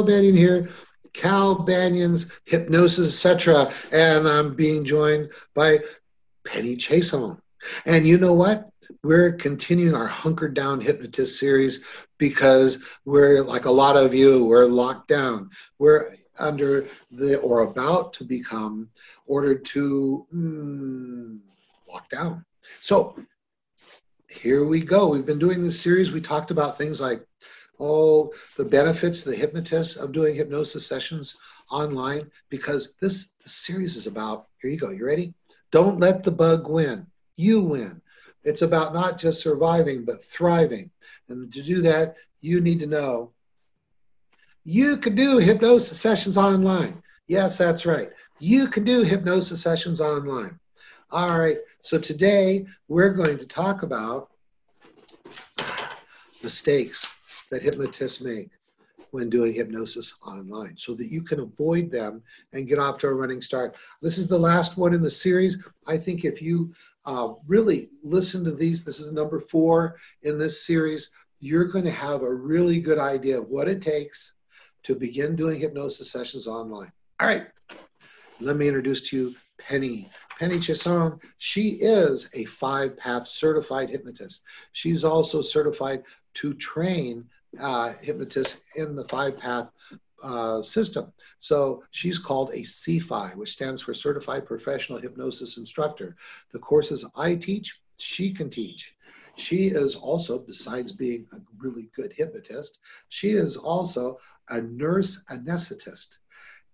Cal Banyan here. Cal Banyan's Hypnosis, etc. And I'm being joined by Penny Chason. And you know what? We're continuing our hunkered down hypnotist series because we're like a lot of you, we're locked down. We're under the or about to become ordered to mm, lock down. So here we go. We've been doing this series. We talked about things like oh, the benefits, the hypnotists of doing hypnosis sessions online because this, this series is about here you go, you ready? Don't let the bug win. You win. It's about not just surviving, but thriving. And to do that, you need to know you can do hypnosis sessions online. Yes, that's right. You can do hypnosis sessions online. All right, so today we're going to talk about mistakes that hypnotists make when doing hypnosis online so that you can avoid them and get off to a running start. This is the last one in the series. I think if you uh, really listen to these, this is number four in this series, you're going to have a really good idea of what it takes to begin doing hypnosis sessions online. All right, let me introduce to you Penny. Penny Chesson, she is a five path certified hypnotist. She's also certified to train uh, hypnotist in the five path uh, system. So she's called a CPHI, which stands for Certified Professional Hypnosis Instructor. The courses I teach, she can teach. She is also, besides being a really good hypnotist, she is also a nurse anesthetist,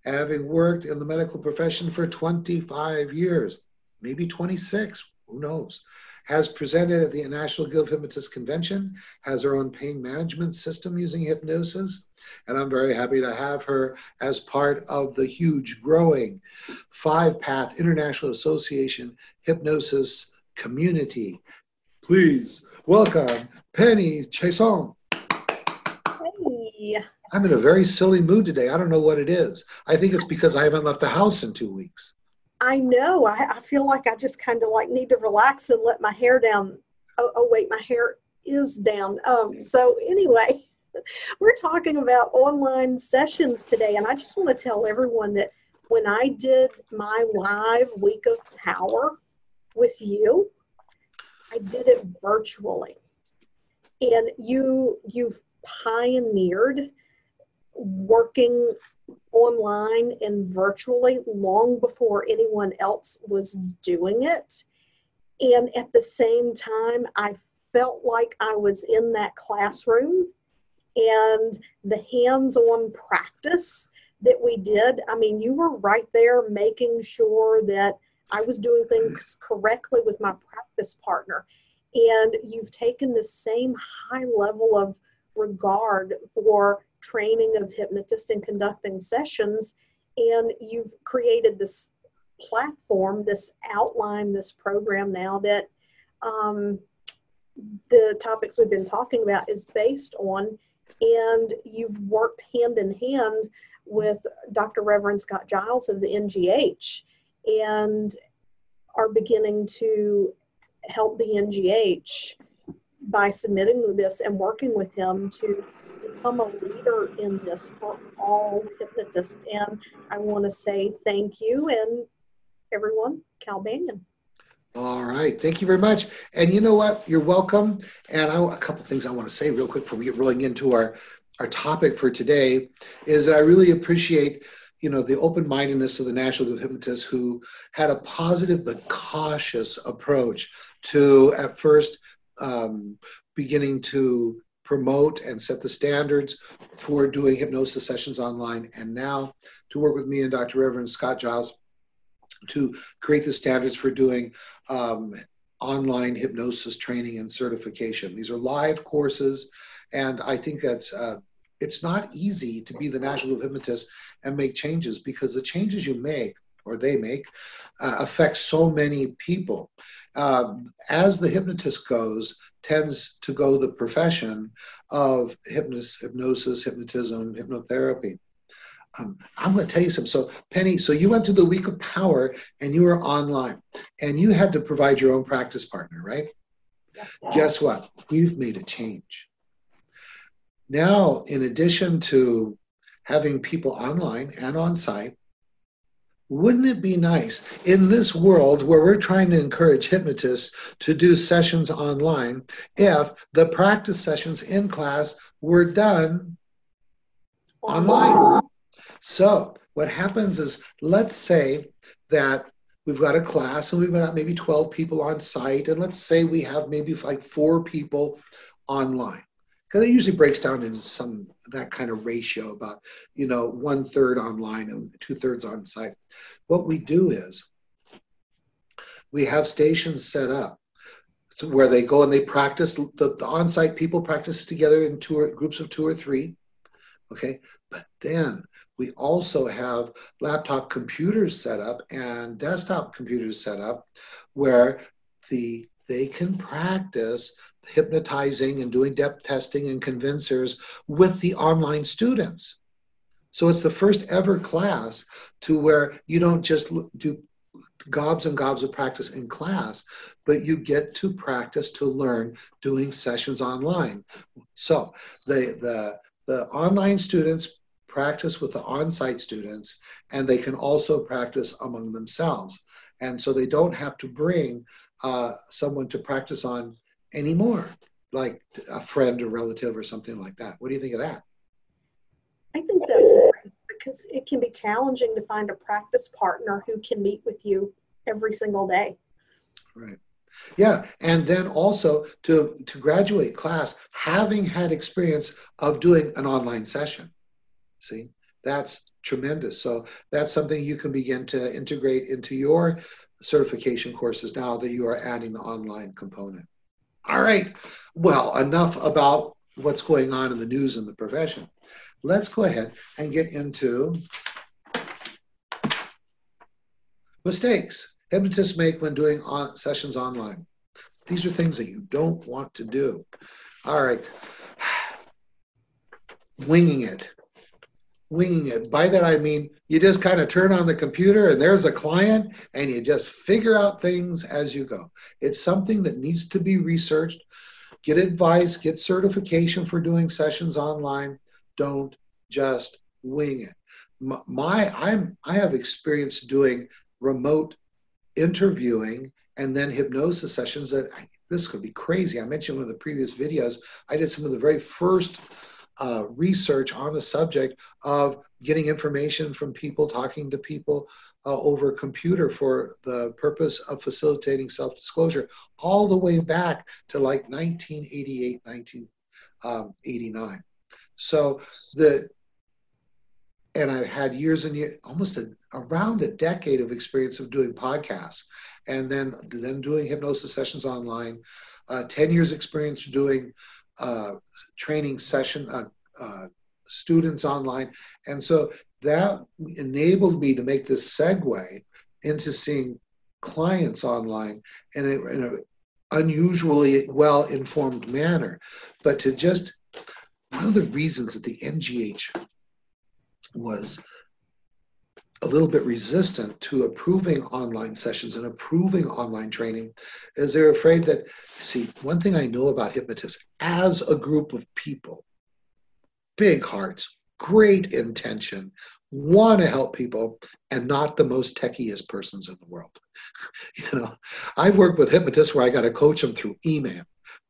having worked in the medical profession for 25 years, maybe 26, who knows has presented at the National Guild of Hypnotists Convention, has her own pain management system using hypnosis. And I'm very happy to have her as part of the huge, growing Five Path International Association hypnosis community. Please welcome Penny Chason. Hey. I'm in a very silly mood today. I don't know what it is. I think it's because I haven't left the house in two weeks. I know. I, I feel like I just kind of like need to relax and let my hair down. Oh, oh wait, my hair is down. Um, so anyway, we're talking about online sessions today, and I just want to tell everyone that when I did my live week of power with you, I did it virtually, and you you've pioneered working online and virtually long before anyone else was doing it. And at the same time, I felt like I was in that classroom and the hands on practice that we did. I mean, you were right there making sure that I was doing things correctly with my practice partner. And you've taken the same high level of regard for training of hypnotists and conducting sessions and you've created this platform this outline this program now that um, the topics we've been talking about is based on and you've worked hand in hand with dr reverend scott giles of the ngh and are beginning to help the ngh by submitting this and working with him to become a leader in this for all hypnotists. And I want to say thank you and everyone, Cal Banyan. All right, thank you very much. And you know what? You're welcome. And I, a couple things I want to say real quick before we get rolling into our our topic for today is that I really appreciate you know the open-mindedness of the National Guild of Hypnotists who had a positive but cautious approach to at first um, beginning to promote and set the standards for doing hypnosis sessions online, and now to work with me and Dr. Reverend Scott Giles to create the standards for doing um, online hypnosis training and certification. These are live courses, and I think that's uh, it's not easy to be the National Hypnotist and make changes because the changes you make or they make uh, affect so many people. Um, as the hypnotist goes, tends to go the profession of hypnosis, hypnosis hypnotism, hypnotherapy. Um, I'm going to tell you something. So, Penny, so you went to the week of power and you were online and you had to provide your own practice partner, right? Yeah. Guess what? We've made a change. now, in addition to having people online and on site, wouldn't it be nice in this world where we're trying to encourage hypnotists to do sessions online if the practice sessions in class were done online? So, what happens is, let's say that we've got a class and we've got maybe 12 people on site, and let's say we have maybe like four people online because it usually breaks down into some that kind of ratio about you know one third online and two thirds on site. What we do is we have stations set up where they go and they practice the, the on-site people practice together in two or, groups of two or three okay? But then we also have laptop computers set up and desktop computers set up where the they can practice hypnotizing and doing depth testing and convincers with the online students. So it's the first ever class to where you don't just do gobs and gobs of practice in class, but you get to practice to learn doing sessions online. So the the the online students practice with the on-site students and they can also practice among themselves. And so they don't have to bring uh, someone to practice on anymore, like a friend or relative or something like that. What do you think of that? I think that's great because it can be challenging to find a practice partner who can meet with you every single day. Right. Yeah, and then also to to graduate class having had experience of doing an online session. See, that's tremendous. So that's something you can begin to integrate into your certification courses now that you are adding the online component. All right. Well, enough about what's going on in the news and the profession. Let's go ahead and get into mistakes hypnotists make when doing on, sessions online. These are things that you don't want to do. All right. Winging it winging it. By that I mean you just kind of turn on the computer and there's a client and you just figure out things as you go. It's something that needs to be researched. Get advice, get certification for doing sessions online. Don't just wing it. My I'm I have experience doing remote interviewing and then hypnosis sessions that this could be crazy. I mentioned one of the previous videos. I did some of the very first uh, research on the subject of getting information from people, talking to people uh, over computer for the purpose of facilitating self disclosure, all the way back to like 1988, 1989. Um, so the and I've had years and years, almost a, around a decade of experience of doing podcasts, and then then doing hypnosis sessions online. Uh, Ten years experience doing uh, training session uh, students online. And so that enabled me to make this segue into seeing clients online in, a, in an unusually well informed manner. But to just, one of the reasons that the NGH was a little bit resistant to approving online sessions and approving online training is they're afraid that see one thing i know about hypnotists as a group of people big hearts great intention want to help people and not the most techiest persons in the world. You know i've worked with hypnotists where i got to coach them through email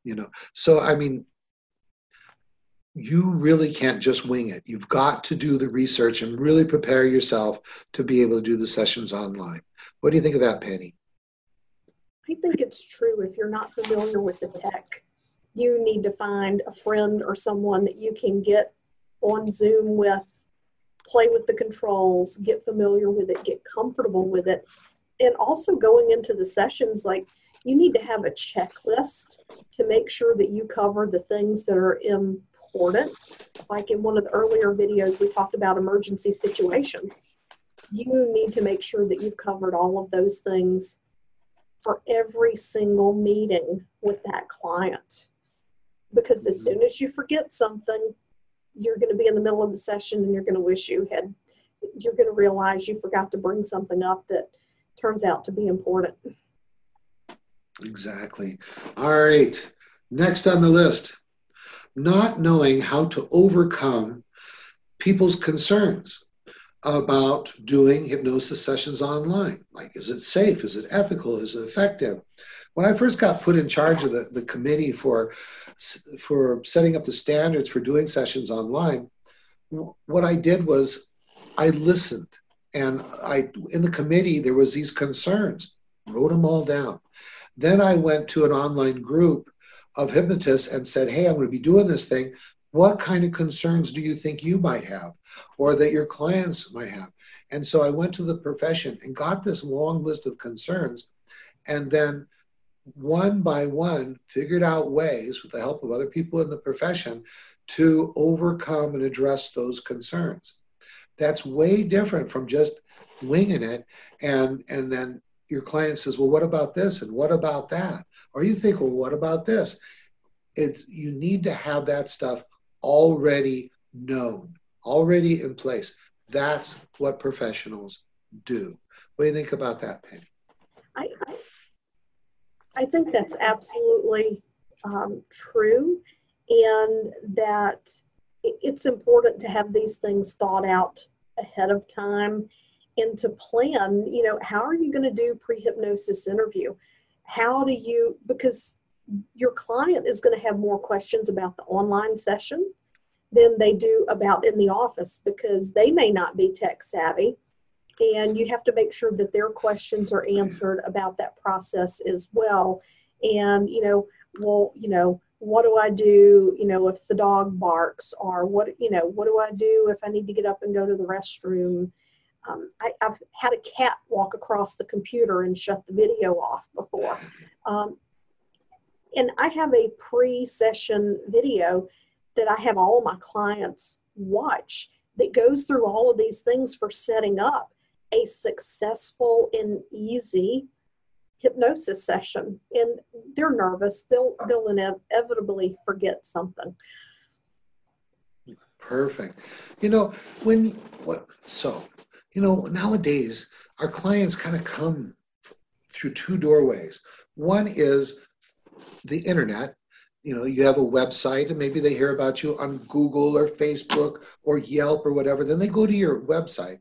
you know. So i mean you really can't just wing it. You've got to do the research and really prepare yourself to be able to do the sessions online. What do you think of that, Penny? I think it's true. If you're not familiar with the tech, you need to find a friend or someone that you can get on Zoom with, play with the controls, get familiar with it, get comfortable with it. And also going into the sessions, like you need to have a checklist to make sure that you cover the things that are in important. Like in one of the earlier videos, we talked about emergency situations. You need to make sure that you've covered all of those things for every single meeting with that client. Because as soon as you forget something, you're going to be in the middle of the session and you're going to wish you had, you're going to realize you forgot to bring something up that turns out to be important. Exactly. All right. Next on the list not knowing how to overcome people's concerns about doing hypnosis sessions online. Like, is it safe? Is it ethical? Is it effective? When I first got put in charge of the, the committee for, for setting up the standards for doing sessions online, what I did was I listened. And I, in the committee, there was these concerns, wrote them all down. Then I went to an online group of hypnotists and said, Hey, I'm going to be doing this thing. What kind of concerns do you think you might have or that your clients might have? And so I went to the profession and got this long list of concerns and then one by one figured out ways with the help of other people in the profession to overcome and address those concerns. That's way different from just winging it and and then your client says, well, what about this and what about that? Or you think, well, what about this? It's you need to have that stuff already known, already in place. That's what professionals do. What do you think about that, Penny? I, I, think that's absolutely um, true, and that it's important to have these things thought out ahead of time and to plan. You know, how are you going to do pre hypnosis interview? How do you, because your client is going to have more questions about the online session than they do about in the office because they may not be tech savvy and you have to make sure that their questions are answered about that process as well and you know well you know what do i do you know if the dog barks or what you know what do i do if i need to get up and go to the restroom um, I, have had a cat walk across the computer and shut the video off before. Um, and I have a pre session video that I have all my clients watch that goes through all of these things for setting up a successful and easy hypnosis session. And they're nervous. They'll they'll inevitably forget something. Perfect. You know when what so you know nowadays our clients kind of come through two doorways. One is the internet. You know you have a website and maybe they hear about you on google or facebook or yelp or whatever then they go to your website.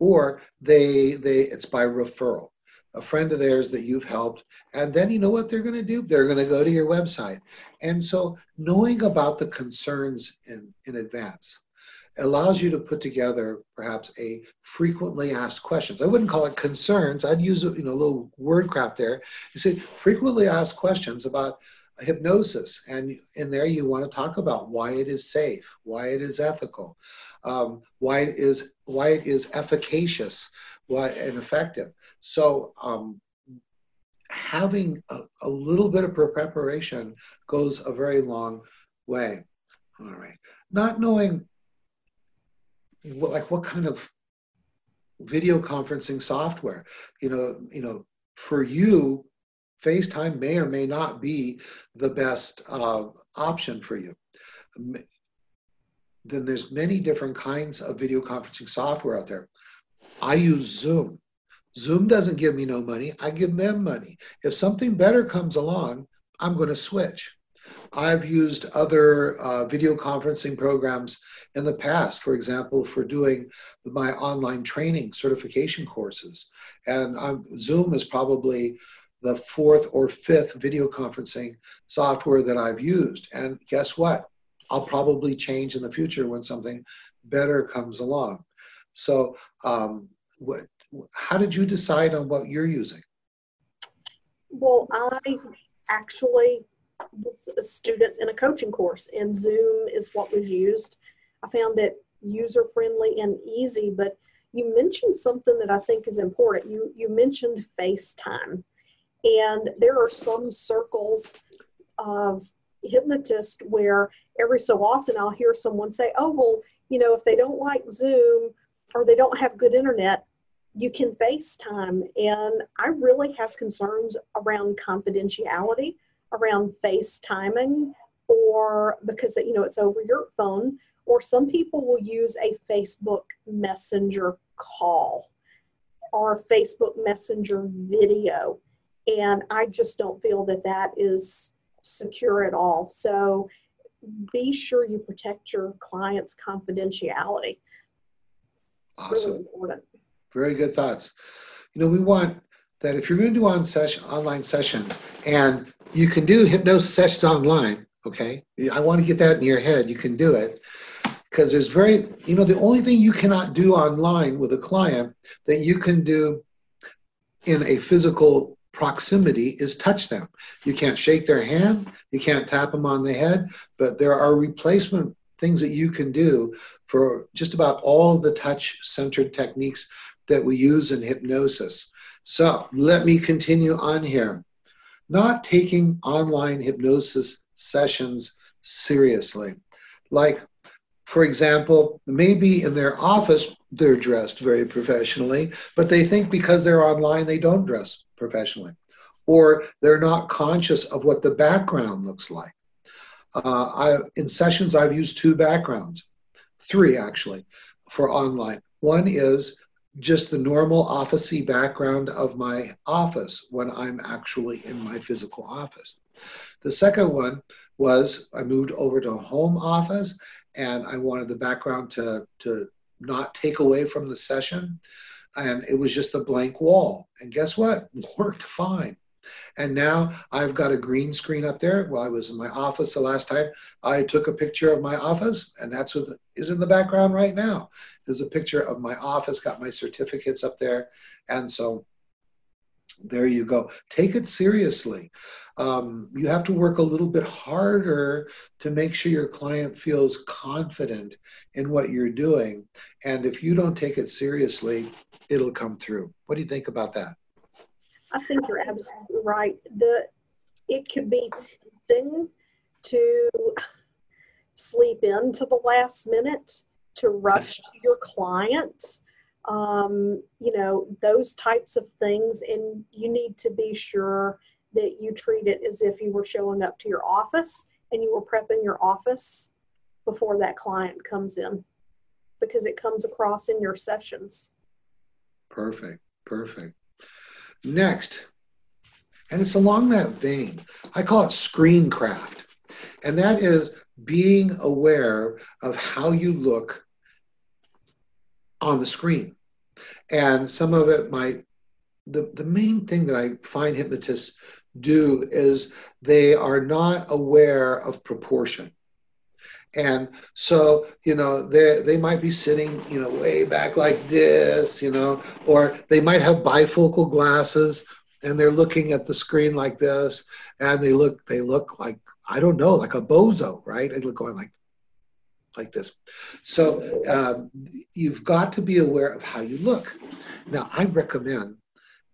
Or they they it's by referral. A friend of theirs that you've helped and then you know what they're going to do? They're going to go to your website. And so knowing about the concerns in in advance allows you to put together perhaps a frequently asked questions. I wouldn't call it concerns. I'd use you know a little word craft there. You say frequently asked questions about hypnosis, and in there you want to talk about why it is safe, why it is ethical, um, why it is why it is efficacious, why and effective. So. Um, having a, a little bit of preparation goes a very long way. All right. Not knowing what, like what kind of video conferencing software you know you know for you facetime may or may not be the best uh, option for you. Then there's many different kinds of video conferencing software out there. I use zoom. Zoom doesn't give me no money. I give them money. If something better comes along i'm going to switch I've used other uh, video conferencing programs in the past, for example, for doing my online training certification courses. And Zoom is probably the fourth or fifth video conferencing software that I've used. And guess what? I'll probably change in the future when something better comes along. So, um, what, how did you decide on what you're using? Well, I actually was a student in a coaching course, and Zoom is what was used. I found it user friendly and easy, but you mentioned something that I think is important. You you mentioned FaceTime, and there are some circles of hypnotists where every so often I'll hear someone say, "Oh well, you know, if they don't like Zoom or they don't have good internet, you can FaceTime." And I really have concerns around confidentiality around FaceTiming or because you know it's over your phone or some people will use a Facebook Messenger call or Facebook Messenger video and I just don't feel that that is secure at all. So be sure you protect your client's confidentiality. It's Awesome. really. Very good thoughts. You know, we want that if you're going to do on session, online sessions, and you can do hypnosis sessions online, okay? I want to get that in your head. You can do it because there's very, you know, the only thing you cannot do online with a client that you can do in a physical proximity is touch them. You can't shake their hand, you can't tap them on the head, but there are replacement things that you can do for just about all the touch centered techniques that we use in hypnosis. So let me continue on here. Not taking online hypnosis sessions seriously. Like, for example, maybe in their office they're dressed very professionally, but they think because they're online they don't dress professionally. Or they're not conscious of what the background looks like. Uh, I, in sessions, I've used two backgrounds, three actually, for online. One is just the normal officey background of my office when I'm actually in my physical office. The second one was I moved over to a home office and I wanted the background to, to not take away from the session. And it was just a blank wall. And guess what? Worked fine. And now I've got a green screen up there. While I was in my office the last time, I took a picture of my office, and that's what is in the background right now. There's a picture of my office, got my certificates up there. And so there you go. Take it seriously. Um, you have to work a little bit harder to make sure your client feels confident in what you're doing. And if you don't take it seriously, it'll come through. What do you think about that? I think you're absolutely right. The it could be tempting to sleep in to the last minute, to rush to your client, um, you know, those types of things. And you need to be sure that you treat it as if you were showing up to your office and you were prepping your office before that client comes in because it comes across in your sessions. Perfect. Perfect. Next, and it's along that vein, I call it screencraft. And that is being aware of how you look on the screen. And some of it might, the, the main thing that I find hypnotists do is they are not aware of proportion. And so, you know, they they might be sitting, you know, way back like this, you know, or they might have bifocal glasses and they're looking at the screen like this, and they look they look like I don't know, like a bozo, right? They look going like like this. So um, you've got to be aware of how you look. Now, I recommend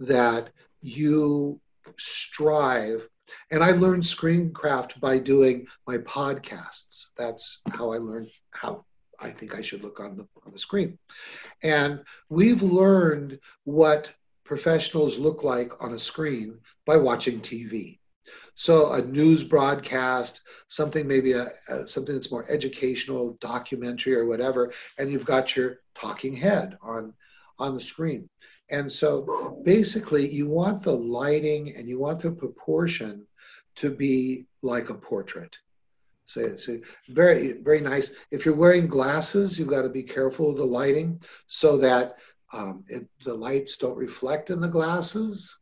that you strive and I learned screencraft by doing my podcasts. That's how I learned how I think I should look on the on the screen. And we've learned what professionals look like on a screen by watching TV. So a news broadcast, something maybe a, a, something that's more educational, documentary or whatever, and you've got your talking head on on the screen. And so basically, you want the lighting and you want the proportion to be like a portrait. So it's very, very nice. If you're wearing glasses, you've got to be careful of the lighting so that um, it, the lights don't reflect in the glasses,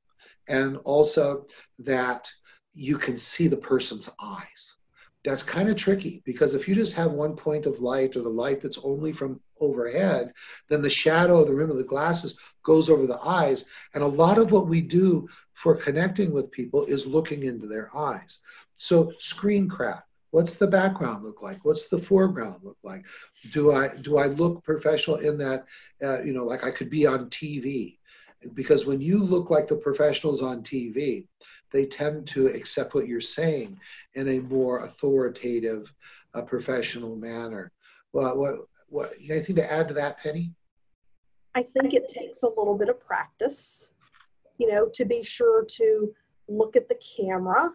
and also that you can see the person's eyes that's kind of tricky because if you just have one point of light or the light that's only from overhead, then the shadow of the rim of the glasses goes over the eyes. And a lot of what we do for connecting with people is looking into their eyes. So screencraft. What's the background look like? What's the foreground look like? Do I do I look professional in that? Uh, you know, like I could be on TV, because when you look like the professionals on TV, they tend to accept what you're saying in a more authoritative, uh, professional manner. Well, what, what, anything to add to that, Penny? I think it takes a little bit of practice, you know, to be sure to look at the camera.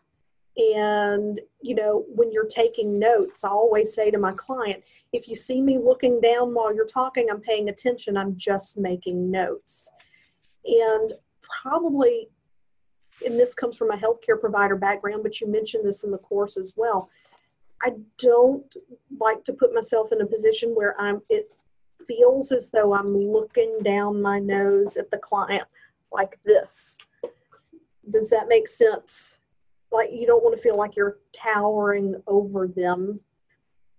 And, you know, when you're taking notes, I always say to my client, if you see me looking down while you're talking, I'm paying attention, I'm just making notes. And probably and this comes from a healthcare provider background, but you mentioned this in the course as well. I don't like to put myself in a position where I'm it feels as though I'm looking down my nose at the client like this. Does that make sense? Like you don't want to feel like you're towering over them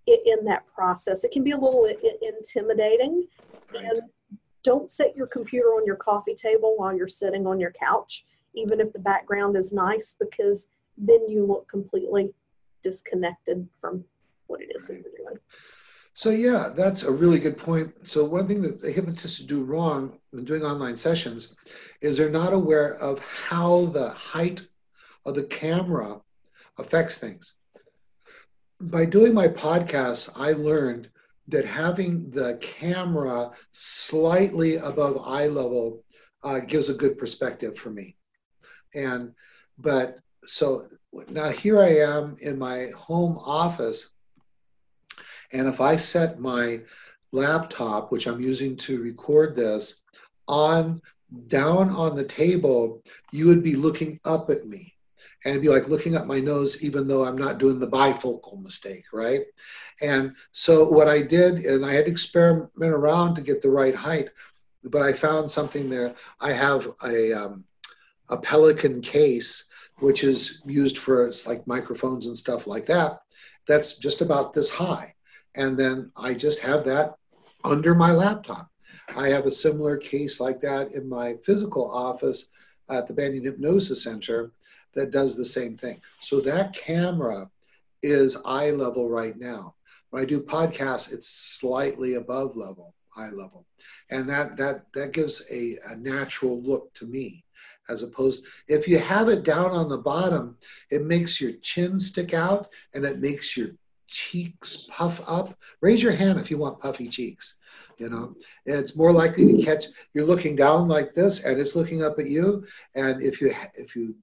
in that process. It can be a little intimidating. Right. And don't set your computer on your coffee table while you're sitting on your couch, even if the background is nice, because then you look completely disconnected from what it is that you're doing. So yeah, that's a really good point. So one thing that the hypnotists do wrong when doing online sessions is they're not aware of how the height of the camera affects things. By doing my podcast, I learned that having the camera slightly above eye level uh, gives a good perspective for me. And but so now here I am in my home office, and if I set my laptop, which I'm using to record this, on down on the table, you would be looking up at me and be like looking up my nose, even though I'm not doing the bifocal mistake, right? And so what I did, and I had to experiment around to get the right height, but I found something there. I have a um, a Pelican case which is used for like microphones and stuff like that. That's just about this high. And then I just have that under my laptop. I have a similar case like that in my physical office at the Banyan Hypnosis Center that does the same thing. So that camera is eye level right now. When I do podcasts, it's slightly above level, eye level. And that that that gives a, a natural look to me as opposed if you have it down on the bottom it makes your chin stick out and it makes your cheeks puff up. Raise your hand if you want puffy cheeks you know. It's more likely to catch you're looking down like this and it's looking up at you. And if you if you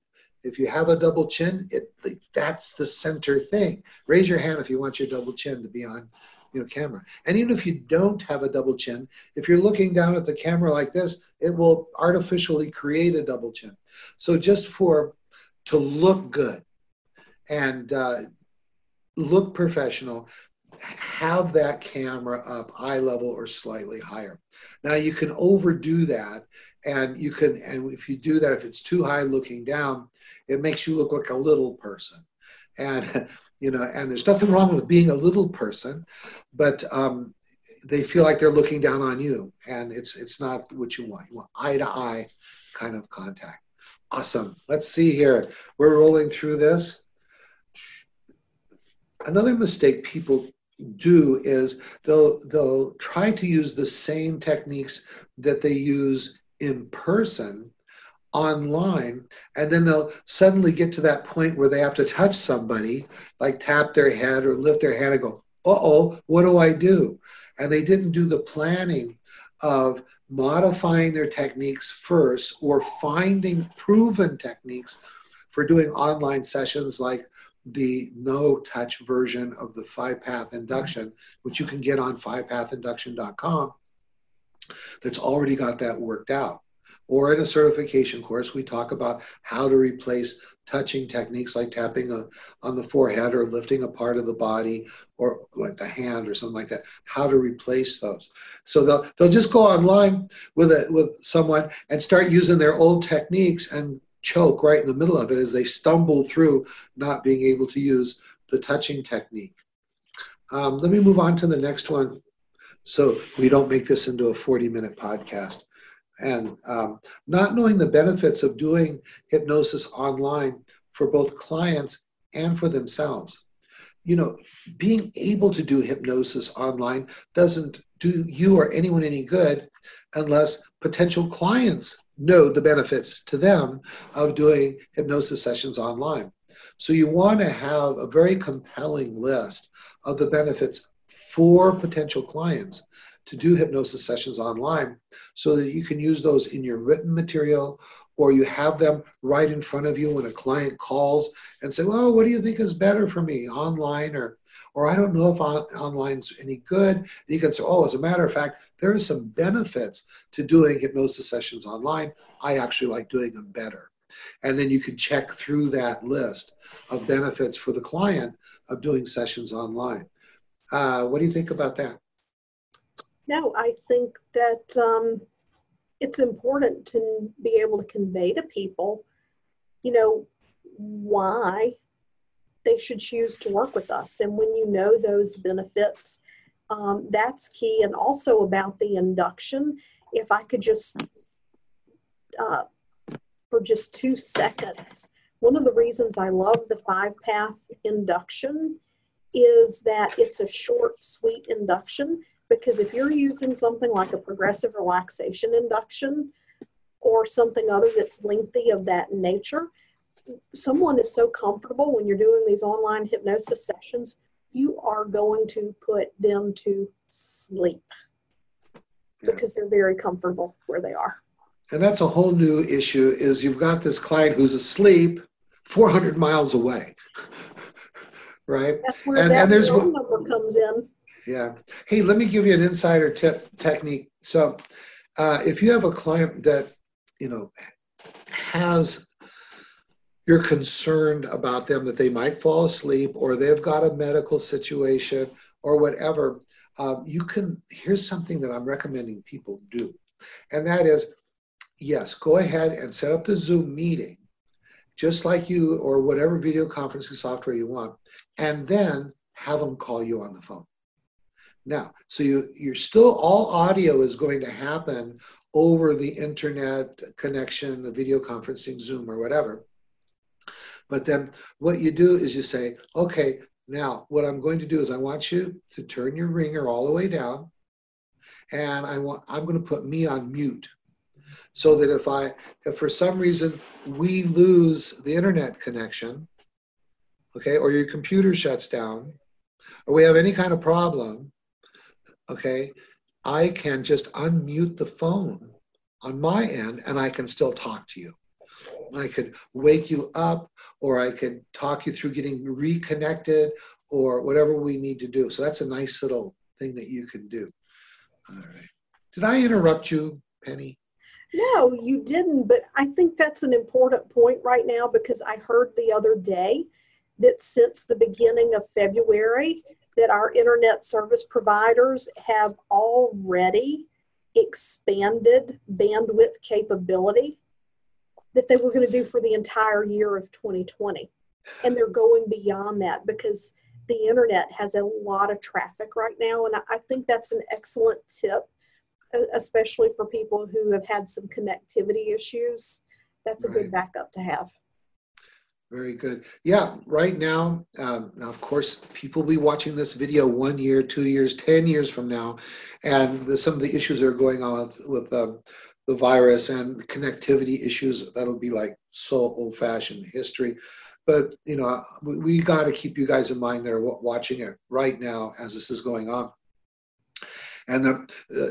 if you have a double chin it that's the center thing. Raise your hand if you want your double chin to be on you know camera. And even if you don't have a double chin if you're looking down at the camera like this it will artificially create a double chin. So just for to look good and uh, look professional have that camera up eye level or slightly higher. Now you can overdo that and you can and if you do that if it's too high looking down it makes you look like a little person. And you know, and there's nothing wrong with being a little person, but um, they feel like they're looking down on you, and it's it's not what you want. You want eye to eye kind of contact. Awesome. Let's see here. We're rolling through this. Another mistake people do is they'll they'll try to use the same techniques that they use in person online and then they'll suddenly get to that point where they have to touch somebody like tap their head or lift their hand and go uh-oh what do i do? And they didn't do the planning of modifying their techniques first or finding proven techniques for doing online sessions like the no touch version of the five path induction which you can get on fivepathinduction.com that's already got that worked out or in a certification course, we talk about how to replace touching techniques like tapping a, on the forehead or lifting a part of the body or like the hand or something like that, how to replace those. So they'll, they'll just go online with, a, with someone and start using their old techniques and choke right in the middle of it as they stumble through not being able to use the touching technique. Um, let me move on to the next one so we don't make this into a 40 minute podcast and um, not knowing the benefits of doing hypnosis online for both clients and for themselves. You know, being able to do hypnosis online doesn't do you or anyone any good unless potential clients know the benefits to them of doing hypnosis sessions online. So you want to have a very compelling list of the benefits for potential clients to do hypnosis sessions online so that you can use those in your written material or you have them right in front of you when a client calls and say, well, what do you think is better for me, online or or I don't know if on, online's any good. And you can say, oh, as a matter of fact, there are some benefits to doing hypnosis sessions online. I actually like doing them better. And then you can check through that list of benefits for the client of doing sessions online. Uh, what do you think about that? No, I think that um, it's important to be able to convey to people, you know, why they should choose to work with us. And when you know those benefits, um, that's key. And also about the induction, if I could just, uh, for just two seconds, one of the reasons I love the five path induction is that it's a short, sweet induction. Because if you're using something like a progressive relaxation induction or something other that's lengthy of that nature, someone is so comfortable when you're doing these online hypnosis sessions, you are going to put them to sleep because they're very comfortable where they are. And that's a whole new issue is you've got this client who's asleep 400 miles away. right? That's where and, that and there's phone number comes in. Yeah. Hey, let me give you an insider tip technique. So, uh, if you have a client that you know has you're concerned about them that they might fall asleep or they've got a medical situation or whatever, um, you can, here's something that I'm recommending people do. And that is, yes, go ahead and set up the Zoom meeting, just like you or whatever video conferencing software you want, and then have them call you on the phone. Now, so you, you're still, all audio is going to happen over the internet connection, the video conferencing, Zoom, or whatever. But then what you do is you say, okay, now what I'm going to do is I want you to turn your ringer all the way down and I want I'm going to put me on mute so that if I if for some reason we lose the internet connection, okay, or your computer shuts down, or we have any kind of problem, okay, I can just unmute the phone on my end and I can still talk to you. I could wake you up, or I could talk you through getting reconnected, or whatever we need to do. So that's a nice little thing that you can do. All right. Did I interrupt you, Penny? No, you didn't. But I think that's an important point right now because I heard the other day that since the beginning of February, that our internet service providers have already expanded bandwidth capability that they were going to do for the entire year of 2020. And they're going beyond that because the internet has a lot of traffic right now. And I think that's an excellent tip, especially for people who have had some connectivity issues. That's a right. good backup to have. Very good. Yeah, right now, um, now, of course, people will be watching this video one year, two years, 10 years from now. And the, some of the issues that are going on with, with um, the virus and connectivity issues that'll be like so old fashioned history but you know we, we got to keep you guys in mind that are watching it right now as this is going on and the, uh,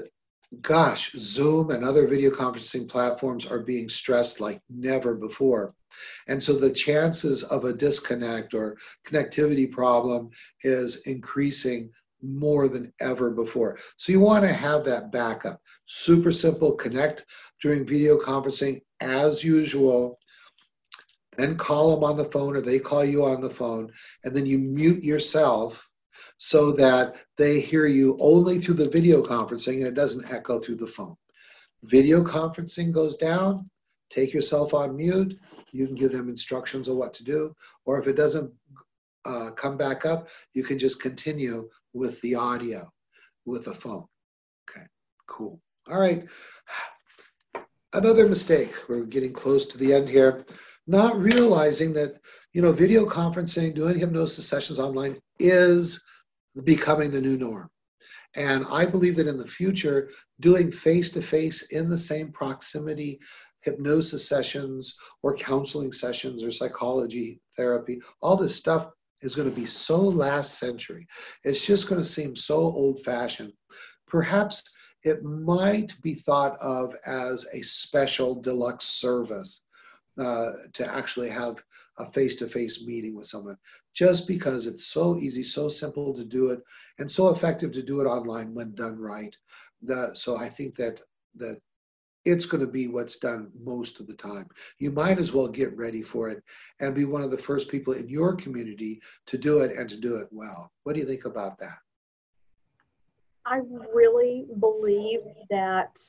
gosh zoom and other video conferencing platforms are being stressed like never before and so the chances of a disconnect or connectivity problem is increasing more than ever before. So you want to have that backup. Super simple, connect during video conferencing as usual. Then call them on the phone or they call you on the phone. And then you mute yourself so that they hear you only through the video conferencing and it doesn't echo through the phone. Video conferencing goes down, take yourself on mute. You can give them instructions on what to do. Or if it doesn't uh, come back up, you can just continue with the audio with the phone. Okay, cool. All right. Another mistake. We're getting close to the end here. Not realizing that, you know, video conferencing, doing hypnosis sessions online is becoming the new norm. And I believe that in the future, doing face to face in the same proximity hypnosis sessions or counseling sessions or psychology therapy, all this stuff is going to be so last century. It's just going to seem so old fashioned. Perhaps it might be thought of as a special deluxe service uh, to actually have a face to face meeting with someone, just because it's so easy, so simple to do it, and so effective to do it online when done right. The, so I think that that it's going to be what's done most of the time. You might as well get ready for it and be one of the first people in your community to do it and to do it well. What do you think about that? I really believe that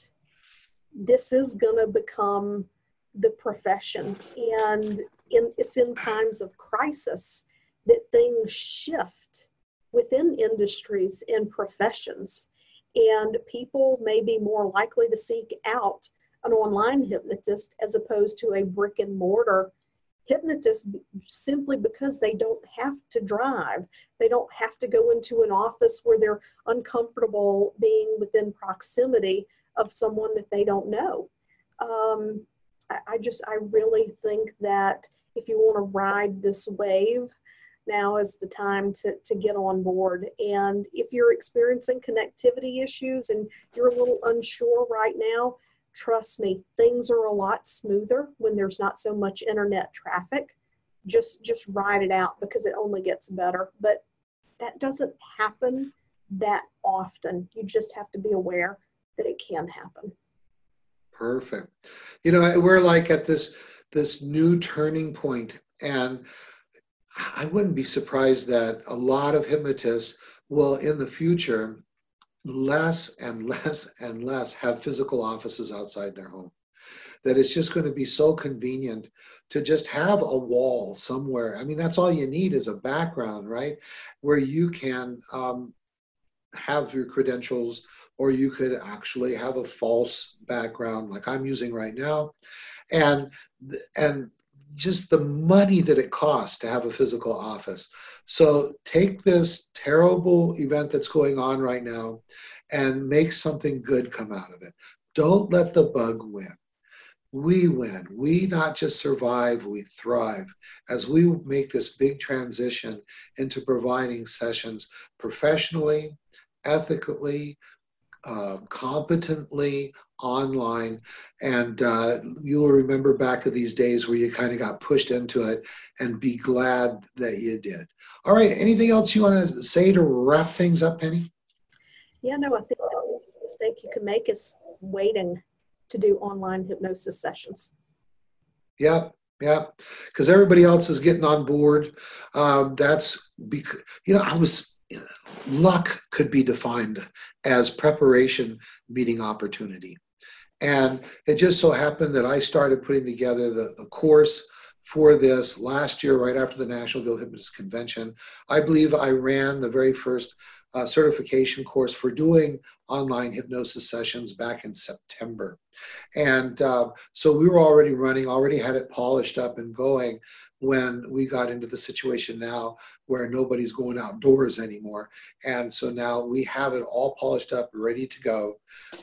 this is going to become the profession and in, it's in times of crisis that things shift within industries and professions and people may be more likely to seek out an online hypnotist as opposed to a brick and mortar hypnotist simply because they don't have to drive. They don't have to go into an office where they're uncomfortable being within proximity of someone that they don't know. Um, I, I just, I really think that if you want to ride this wave, now is the time to, to get on board. And if you're experiencing connectivity issues and you're a little unsure right now, trust me, things are a lot smoother when there's not so much internet traffic. Just just ride it out because it only gets better. But that doesn't happen that often. You just have to be aware that it can happen. Perfect. You know, we're like at this this new turning point and I wouldn't be surprised that a lot of hypnotists will in the future less and less and less have physical offices outside their home. That it's just going to be so convenient to just have a wall somewhere. I mean, that's all you need is a background, right? Where you can um, have your credentials, or you could actually have a false background like I'm using right now. And and just the money that it costs to have a physical office. So take this terrible event that's going on right now and make something good come out of it. Don't let the bug win. We win. We not just survive, we thrive as we make this big transition into providing sessions professionally, ethically, uh, competently online. And uh, you'll remember back of these days where you kind of got pushed into it and be glad that you did. All right, anything else you want to say to wrap things up, Penny? Yeah, no, I think the biggest mistake you can make is waiting to do online hypnosis sessions. Yeah, yeah, because everybody else is getting on board. Um, that's because you know I was luck could be defined as preparation meeting opportunity. And it just so happened that I started putting together the, the course for this last year, right after the National Guild Hypnotist Convention. I believe I ran the very first uh, certification course for doing online hypnosis sessions back in September. And uh, so we were already running, already had it polished up and going when we got into the situation now where nobody's going outdoors anymore. And so now we have it all polished up, ready to go.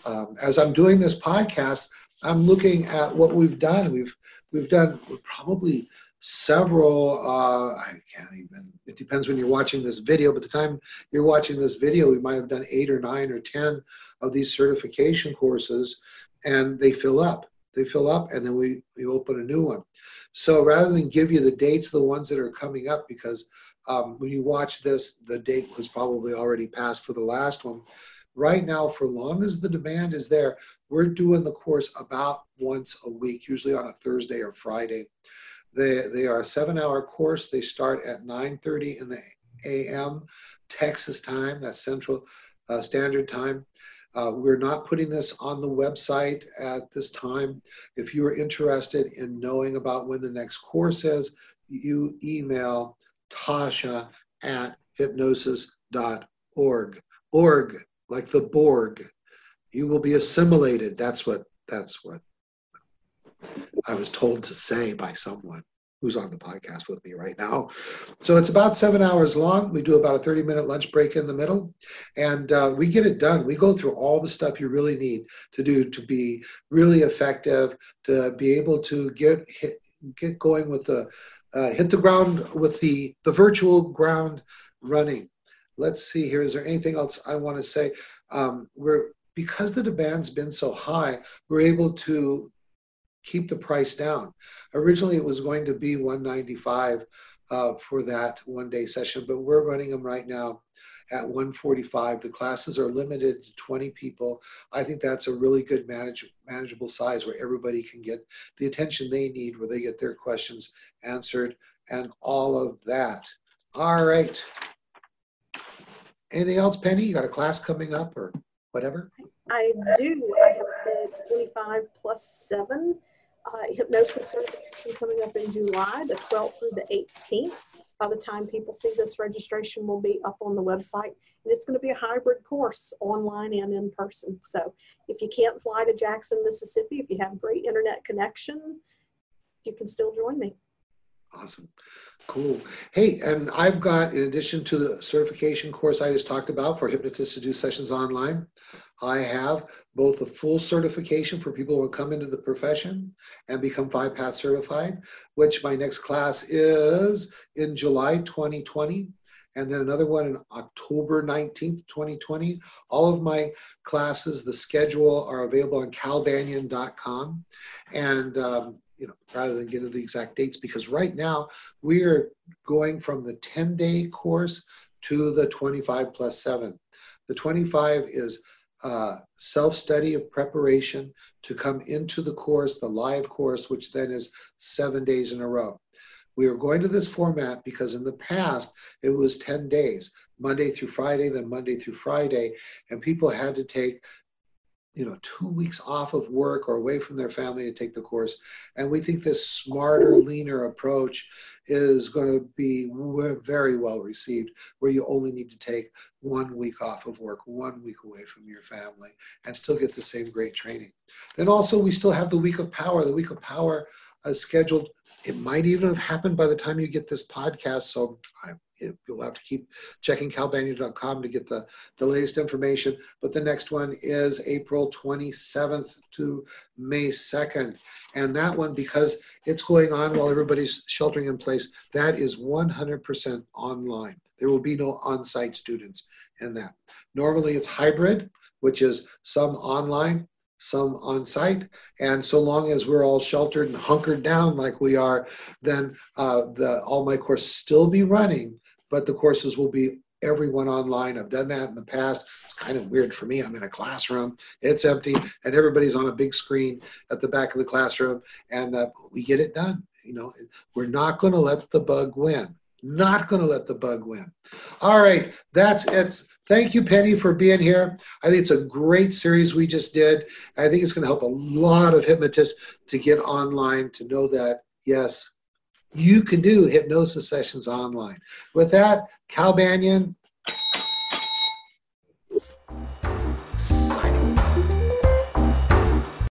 Um, as I'm doing this podcast, I'm looking at what we've done. We've we've done probably several uh, i can't even it depends when you're watching this video but the time you're watching this video we might have done eight or nine or ten of these certification courses and they fill up. They fill up and then we, we open a new one. So rather than give you the dates of the ones that are coming up because um, when you watch this the date was probably already passed for the last one. Right now for long as the demand is there we're doing the course about once a week usually on a thursday or friday they, they are a seven hour course. They start at 9.30 in the a.m. Texas time, that's Central uh, Standard Time. Uh, we're not putting this on the website at this time. If you are interested in knowing about when the next course is, you email Tasha at hypnosis.org. Org, like the Borg. You will be assimilated. That's what that's what I was told to say by someone who's on the podcast with me right now. So it's about seven hours long. We do about a 30 minute lunch break in the middle, and uh, we get it done. We go through all the stuff you really need to do to be really effective, to be able to get hit, get going with the uh, hit the ground with the the virtual ground running. Let's see here. Is there anything else I want to say? Um, we're because the demand's been so high, we're able to keep the price down. Originally, it was going to be 195 uh, for that one day session, but we're running them right now at 145. The classes are limited to 20 people. I think that's a really good manage, manageable size where everybody can get the attention they need, where they get their questions answered, and all of that. All right. Anything else, Penny? You got a class coming up or whatever? I do. I have the 25 plus 7 uh, hypnosis certification coming up in July, the 12th through the 18th. By the time people see this, registration will be up on the website. And it's going to be a hybrid course, online and in person. So if you can't fly to Jackson, Mississippi, if you have great internet connection, you can still join me. Awesome. Cool. Hey, and I've got, in addition to the certification course I just talked about for hypnotists to do sessions online, I have both a full certification for people who come into the profession and become five path certified, which my next class is in July 2020 and then another one in October 19th, 2020. All of my classes, the schedule are available on calbanyan.com. And um, you know, rather than get into the exact dates, because right now we are going from the 10 day course to the 25 plus seven. The 25 is uh, self study of preparation to come into the course, the live course, which then is seven days in a row. We are going to this format because in the past it was 10 days, Monday through Friday, then Monday through Friday, and people had to take you know two weeks off of work or away from their family to take the course. And we think this smarter leaner approach is going to be very well received where you only need to take one week off of work one week away from your family and still get the same great training. Then also we still have the week of power. The week of power is scheduled it might even have happened by the time you get this podcast so I, you'll have to keep checking calbanyan.com to get the, the latest information. But the next one is April 27th to May 2nd. And that one, because it's going on while everybody's sheltering in place, that is 100% online. There will be no on site students in that. Normally it's hybrid, which is some online, some on site. And so long as we're all sheltered and hunkered down like we are, then uh, the all my course still be running, but the courses will be everyone online. I've done that in the past. It's kind of weird for me. I'm in a classroom, it's empty, and everybody's on a big screen at the back of the classroom, and uh, we get it done. You know, we're not going to let the bug win. Not going to let the bug win. All right, that's it. Thank you, Penny, for being here. I think it's a great series we just did. I think it's going to help a lot of hypnotists to get online to know that, yes, you can do hypnosis sessions online. With that, Cal Banyan,